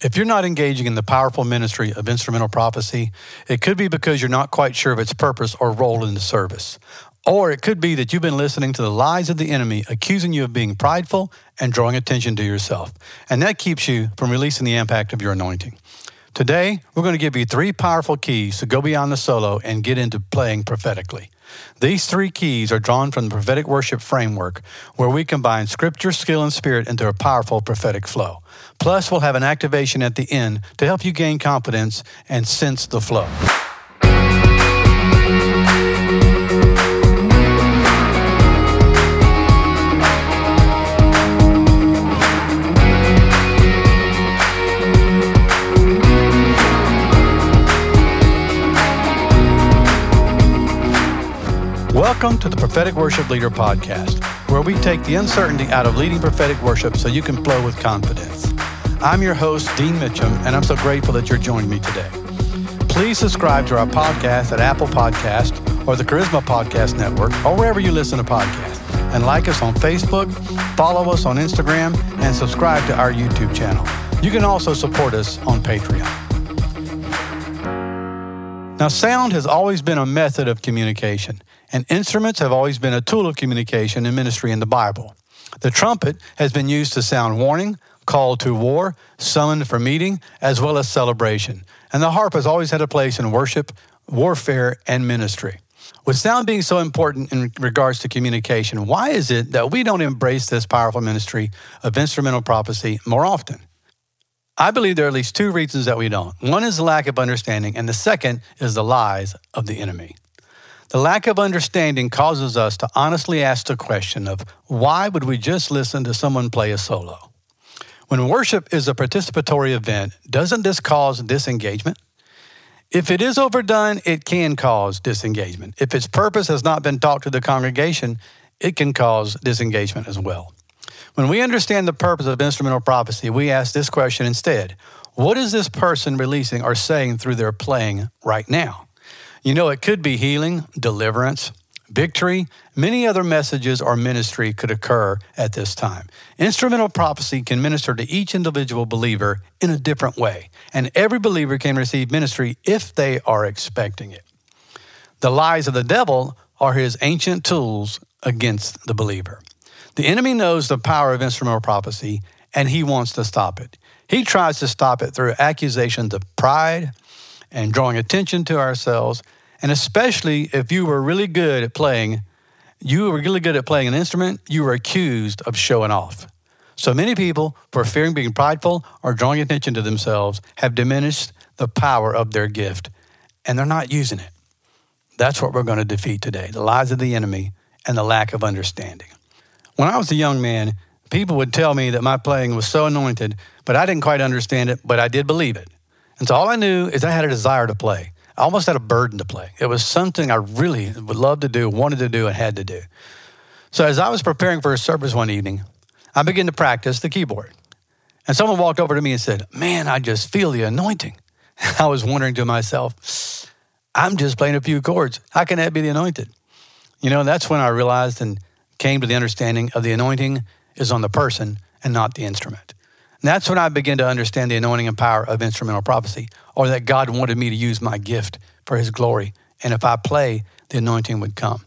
If you're not engaging in the powerful ministry of instrumental prophecy, it could be because you're not quite sure of its purpose or role in the service. Or it could be that you've been listening to the lies of the enemy accusing you of being prideful and drawing attention to yourself. And that keeps you from releasing the impact of your anointing. Today, we're going to give you three powerful keys to go beyond the solo and get into playing prophetically. These three keys are drawn from the prophetic worship framework, where we combine scripture, skill, and spirit into a powerful prophetic flow. Plus, we'll have an activation at the end to help you gain confidence and sense the flow. Welcome to the Prophetic Worship Leader Podcast, where we take the uncertainty out of leading prophetic worship so you can flow with confidence. I'm your host, Dean Mitchum, and I'm so grateful that you're joining me today. Please subscribe to our podcast at Apple Podcast or the Charisma Podcast Network or wherever you listen to podcasts. And like us on Facebook, follow us on Instagram, and subscribe to our YouTube channel. You can also support us on Patreon. Now, sound has always been a method of communication, and instruments have always been a tool of communication and ministry in the Bible. The trumpet has been used to sound warning, call to war, summon for meeting, as well as celebration. And the harp has always had a place in worship, warfare, and ministry. With sound being so important in regards to communication, why is it that we don't embrace this powerful ministry of instrumental prophecy more often? I believe there are at least two reasons that we don't. One is the lack of understanding, and the second is the lies of the enemy. The lack of understanding causes us to honestly ask the question of why would we just listen to someone play a solo? When worship is a participatory event, doesn't this cause disengagement? If it is overdone, it can cause disengagement. If its purpose has not been taught to the congregation, it can cause disengagement as well. When we understand the purpose of instrumental prophecy, we ask this question instead What is this person releasing or saying through their playing right now? You know, it could be healing, deliverance, victory, many other messages or ministry could occur at this time. Instrumental prophecy can minister to each individual believer in a different way, and every believer can receive ministry if they are expecting it. The lies of the devil are his ancient tools against the believer. The enemy knows the power of instrumental prophecy and he wants to stop it. He tries to stop it through accusations of pride and drawing attention to ourselves. And especially if you were really good at playing, you were really good at playing an instrument, you were accused of showing off. So many people, for fearing being prideful or drawing attention to themselves, have diminished the power of their gift and they're not using it. That's what we're going to defeat today the lies of the enemy and the lack of understanding. When I was a young man, people would tell me that my playing was so anointed, but I didn't quite understand it, but I did believe it. And so all I knew is I had a desire to play. I almost had a burden to play. It was something I really would love to do, wanted to do, and had to do. So as I was preparing for a service one evening, I began to practice the keyboard. And someone walked over to me and said, Man, I just feel the anointing. I was wondering to myself, I'm just playing a few chords. How can that be the anointed? You know, that's when I realized and came to the understanding of the anointing is on the person and not the instrument. And that's when I began to understand the anointing and power of instrumental prophecy, or that God wanted me to use my gift for his glory. And if I play, the anointing would come.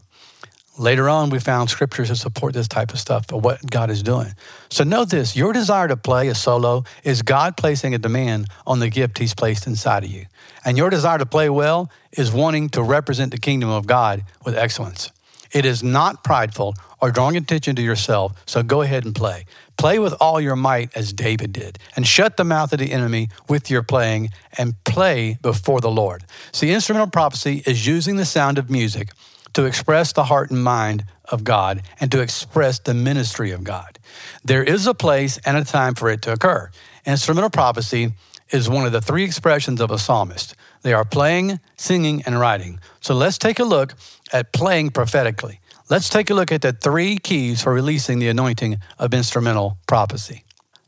Later on, we found scriptures to support this type of stuff of what God is doing. So know this your desire to play a solo is God placing a demand on the gift He's placed inside of you. And your desire to play well is wanting to represent the kingdom of God with excellence. It is not prideful or drawing attention to yourself, so go ahead and play. Play with all your might as David did, and shut the mouth of the enemy with your playing and play before the Lord. See, instrumental prophecy is using the sound of music to express the heart and mind of God and to express the ministry of God. There is a place and a time for it to occur. Instrumental prophecy is one of the three expressions of a psalmist. They are playing, singing, and writing. So let's take a look at playing prophetically. Let's take a look at the three keys for releasing the anointing of instrumental prophecy.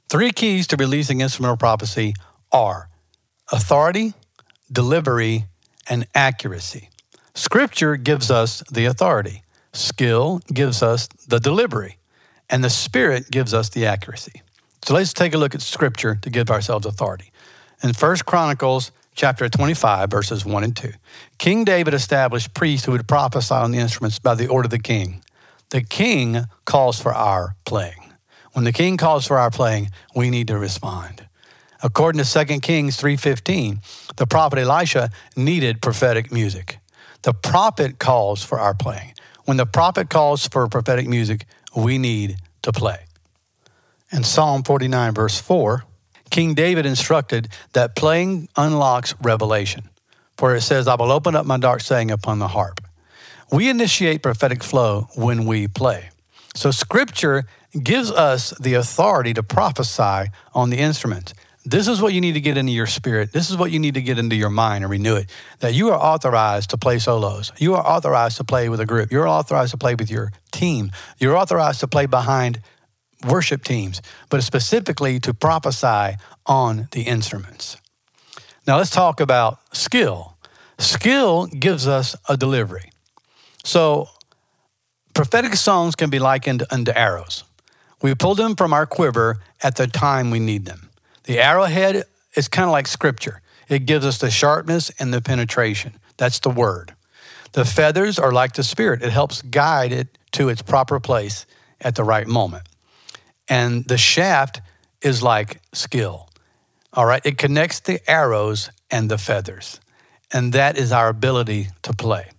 Three keys to releasing instrumental prophecy are authority, delivery, and accuracy. Scripture gives us the authority, skill gives us the delivery, and the Spirit gives us the accuracy. So let's take a look at scripture to give ourselves authority. In First Chronicles chapter 25, verses 1 and 2, King David established priests who would prophesy on the instruments by the order of the king. The king calls for our playing. When the king calls for our playing, we need to respond. According to 2 Kings 3:15, the prophet Elisha needed prophetic music. The prophet calls for our playing. When the prophet calls for prophetic music, we need to play. In Psalm 49, verse 4, King David instructed that playing unlocks revelation. For it says, I will open up my dark saying upon the harp. We initiate prophetic flow when we play. So scripture gives us the authority to prophesy on the instrument. This is what you need to get into your spirit. This is what you need to get into your mind and renew it. That you are authorized to play solos. You are authorized to play with a group. You're authorized to play with your team. You're authorized to play behind worship teams, but specifically to prophesy on the instruments. Now let's talk about skill. Skill gives us a delivery. So prophetic songs can be likened unto arrows. We pull them from our quiver at the time we need them. The arrowhead is kind of like scripture. It gives us the sharpness and the penetration. That's the word. The feathers are like the spirit. It helps guide it to its proper place at the right moment. And the shaft is like skill. All right, it connects the arrows and the feathers. And that is our ability to play.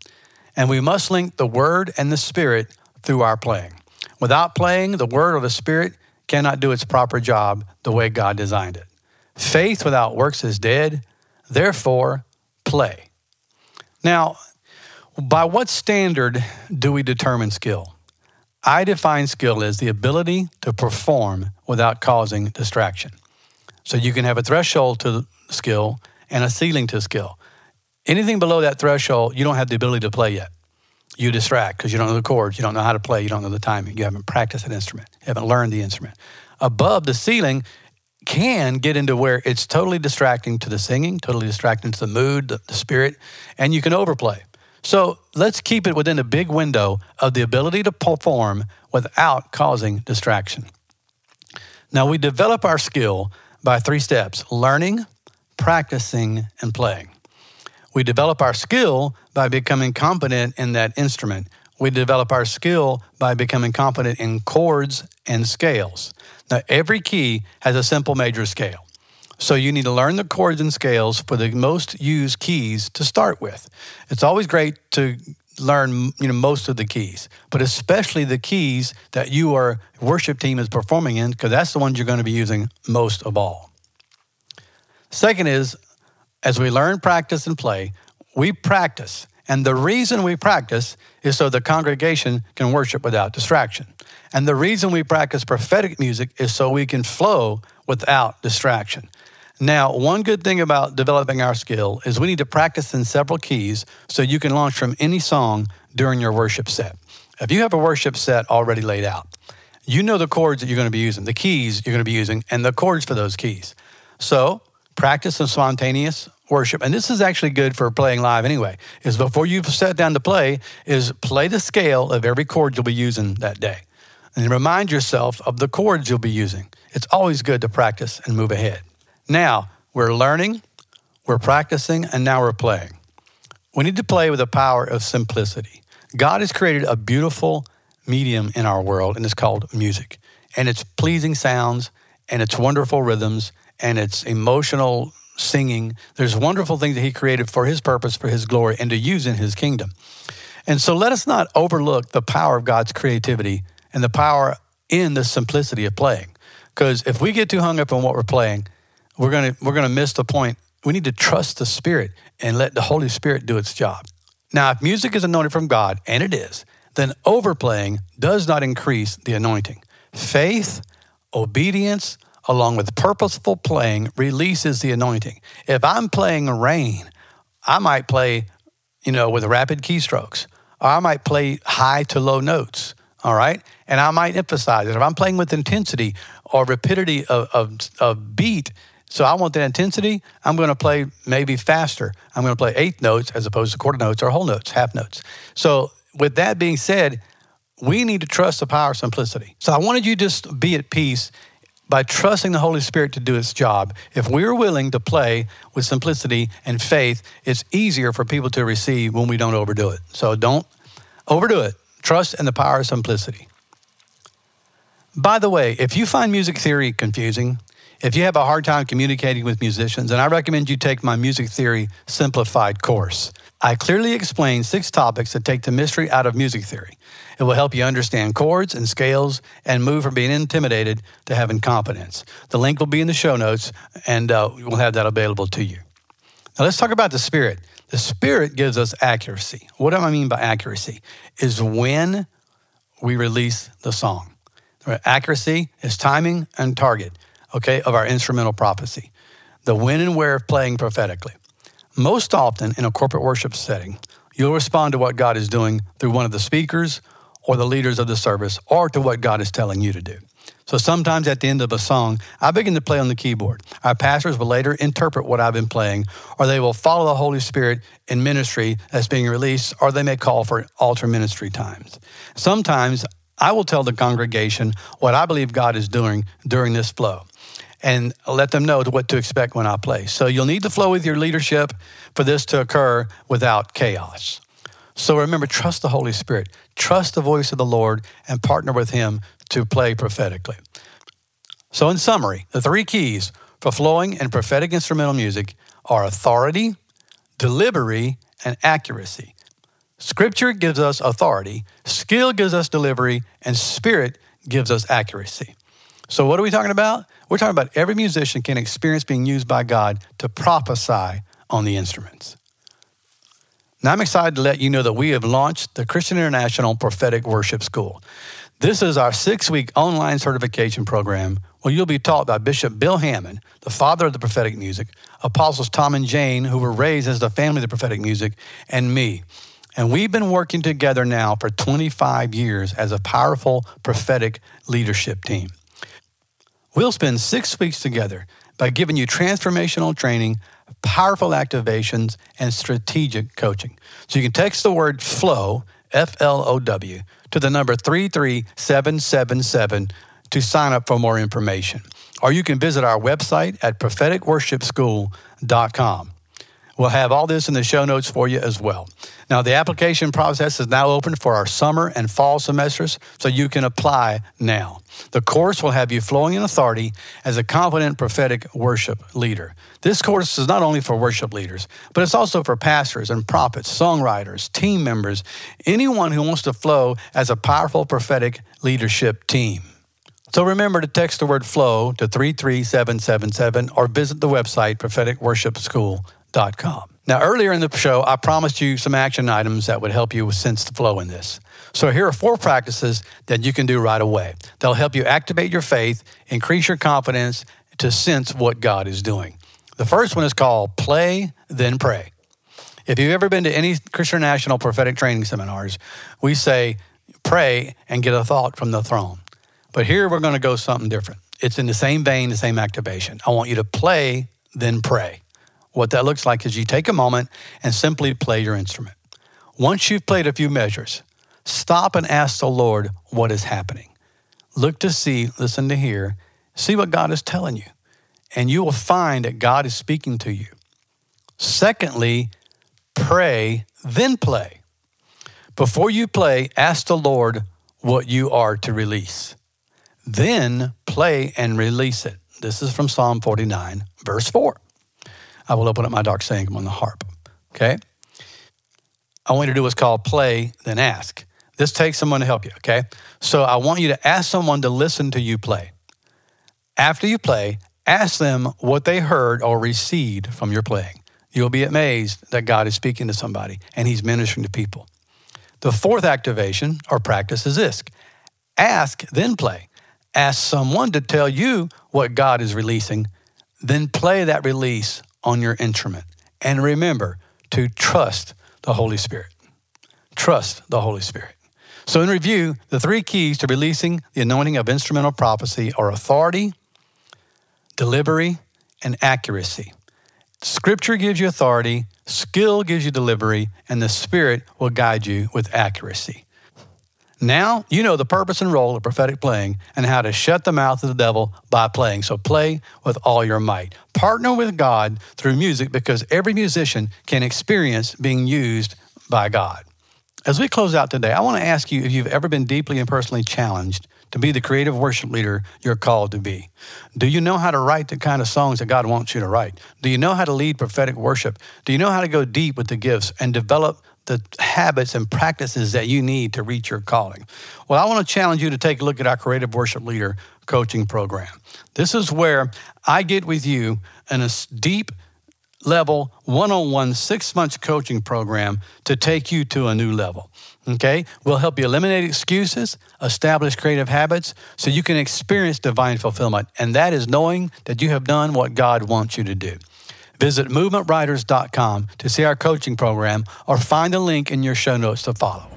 And we must link the word and the spirit through our playing. Without playing, the word or the spirit cannot do its proper job the way God designed it. Faith without works is dead, therefore, play. Now, by what standard do we determine skill? I define skill as the ability to perform without causing distraction. So you can have a threshold to skill and a ceiling to skill. Anything below that threshold, you don't have the ability to play yet. You distract because you don't know the chords, you don't know how to play, you don't know the timing, you haven't practiced an instrument, you haven't learned the instrument. Above the ceiling can get into where it's totally distracting to the singing, totally distracting to the mood, the, the spirit, and you can overplay. So let's keep it within the big window of the ability to perform without causing distraction. Now, we develop our skill by three steps learning, practicing, and playing. We develop our skill by becoming competent in that instrument. We develop our skill by becoming competent in chords and scales. Now, every key has a simple major scale. So you need to learn the chords and scales for the most used keys to start with. It's always great to learn you know most of the keys, but especially the keys that your worship team is performing in because that's the ones you're going to be using most of all. Second is as we learn, practice, and play, we practice. And the reason we practice is so the congregation can worship without distraction. And the reason we practice prophetic music is so we can flow without distraction. Now, one good thing about developing our skill is we need to practice in several keys so you can launch from any song during your worship set. If you have a worship set already laid out, you know the chords that you're going to be using, the keys you're going to be using, and the chords for those keys. So, practice some spontaneous worship, and this is actually good for playing live anyway, is before you sit down to play, is play the scale of every chord you'll be using that day. And remind yourself of the chords you'll be using. It's always good to practice and move ahead. Now, we're learning, we're practicing, and now we're playing. We need to play with the power of simplicity. God has created a beautiful medium in our world, and it's called music. And it's pleasing sounds, and it's wonderful rhythms, and it's emotional singing. There's wonderful things that He created for His purpose, for His glory, and to use in His kingdom. And so let us not overlook the power of God's creativity and the power in the simplicity of playing. Because if we get too hung up on what we're playing, we're gonna we're gonna miss the point. We need to trust the Spirit and let the Holy Spirit do its job. Now, if music is anointed from God, and it is, then overplaying does not increase the anointing. Faith, obedience, along with purposeful playing, releases the anointing. If I'm playing a rain, I might play, you know, with rapid keystrokes, or I might play high to low notes. All right. And I might emphasize it. If I'm playing with intensity or rapidity of, of, of beat, so I want that intensity, I'm going to play maybe faster. I'm going to play eighth notes as opposed to quarter notes or whole notes, half notes. So, with that being said, we need to trust the power of simplicity. So, I wanted you to just be at peace by trusting the Holy Spirit to do its job. If we're willing to play with simplicity and faith, it's easier for people to receive when we don't overdo it. So don't overdo it. Trust in the power of simplicity. By the way, if you find music theory confusing, if you have a hard time communicating with musicians, and I recommend you take my Music Theory Simplified course. I clearly explain six topics that take the mystery out of music theory. It will help you understand chords and scales and move from being intimidated to having confidence. The link will be in the show notes, and uh, we'll have that available to you. Now, let's talk about the Spirit. The Spirit gives us accuracy. What do I mean by accuracy? Is when we release the song. Accuracy is timing and target, okay, of our instrumental prophecy. The when and where of playing prophetically. Most often in a corporate worship setting, you'll respond to what God is doing through one of the speakers or the leaders of the service or to what God is telling you to do. So sometimes at the end of a song, I begin to play on the keyboard. Our pastors will later interpret what I've been playing, or they will follow the Holy Spirit in ministry that's being released, or they may call for altar ministry times. Sometimes I will tell the congregation what I believe God is doing during this flow and let them know what to expect when I play. So you'll need to flow with your leadership for this to occur without chaos. So remember, trust the Holy Spirit, trust the voice of the Lord, and partner with Him to play prophetically. So, in summary, the three keys for flowing and prophetic instrumental music are authority, delivery, and accuracy. Scripture gives us authority, skill gives us delivery, and spirit gives us accuracy. So, what are we talking about? We're talking about every musician can experience being used by God to prophesy on the instruments. Now, I'm excited to let you know that we have launched the Christian International Prophetic Worship School. This is our six week online certification program where you'll be taught by Bishop Bill Hamon, the father of the prophetic music, Apostles Tom and Jane, who were raised as the family of the prophetic music, and me. And we've been working together now for 25 years as a powerful prophetic leadership team. We'll spend six weeks together by giving you transformational training, powerful activations, and strategic coaching. So you can text the word flow, F L O W, to the number 33777 to sign up for more information. Or you can visit our website at propheticworshipschool.com. We'll have all this in the show notes for you as well. Now, the application process is now open for our summer and fall semesters, so you can apply now. The course will have you flowing in authority as a confident prophetic worship leader. This course is not only for worship leaders, but it's also for pastors and prophets, songwriters, team members, anyone who wants to flow as a powerful prophetic leadership team. So remember to text the word flow to 33777 or visit the website propheticworshipschool.com now, earlier in the show, I promised you some action items that would help you sense the flow in this. So, here are four practices that you can do right away. They'll help you activate your faith, increase your confidence to sense what God is doing. The first one is called Play, Then Pray. If you've ever been to any Christian International prophetic training seminars, we say pray and get a thought from the throne. But here we're going to go something different. It's in the same vein, the same activation. I want you to play, then pray. What that looks like is you take a moment and simply play your instrument. Once you've played a few measures, stop and ask the Lord what is happening. Look to see, listen to hear, see what God is telling you, and you will find that God is speaking to you. Secondly, pray, then play. Before you play, ask the Lord what you are to release. Then play and release it. This is from Psalm 49, verse 4. I will open up my dark sanctum on the harp. Okay? I want you to do what's called play, then ask. This takes someone to help you, okay? So I want you to ask someone to listen to you play. After you play, ask them what they heard or received from your playing. You'll be amazed that God is speaking to somebody and He's ministering to people. The fourth activation or practice is this ask, then play. Ask someone to tell you what God is releasing, then play that release on your instrument. And remember to trust the Holy Spirit. Trust the Holy Spirit. So, in review, the three keys to releasing the anointing of instrumental prophecy are authority, delivery, and accuracy. Scripture gives you authority, skill gives you delivery, and the Spirit will guide you with accuracy. Now you know the purpose and role of prophetic playing and how to shut the mouth of the devil by playing. So play with all your might. Partner with God through music because every musician can experience being used by God. As we close out today, I want to ask you if you've ever been deeply and personally challenged to be the creative worship leader you're called to be. Do you know how to write the kind of songs that God wants you to write? Do you know how to lead prophetic worship? Do you know how to go deep with the gifts and develop the habits and practices that you need to reach your calling? Well, I want to challenge you to take a look at our creative worship leader coaching program. This is where I get with you in a deep level, one on one, six months coaching program to take you to a new level. Okay? We'll help you eliminate excuses, establish creative habits so you can experience divine fulfillment. And that is knowing that you have done what God wants you to do. Visit movementwriters.com to see our coaching program or find the link in your show notes to follow.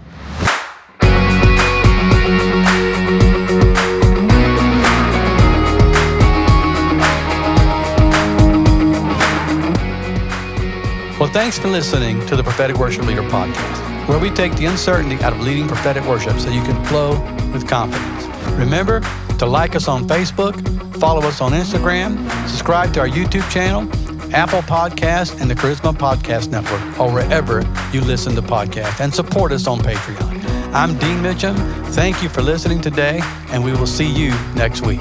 Well, thanks for listening to the Prophetic Worship Leader Podcast, where we take the uncertainty out of leading prophetic worship so you can flow with confidence. Remember to like us on Facebook, follow us on Instagram, subscribe to our YouTube channel, Apple Podcast, and the Charisma Podcast Network, or wherever you listen to podcasts, and support us on Patreon. I'm Dean Mitchum. Thank you for listening today, and we will see you next week.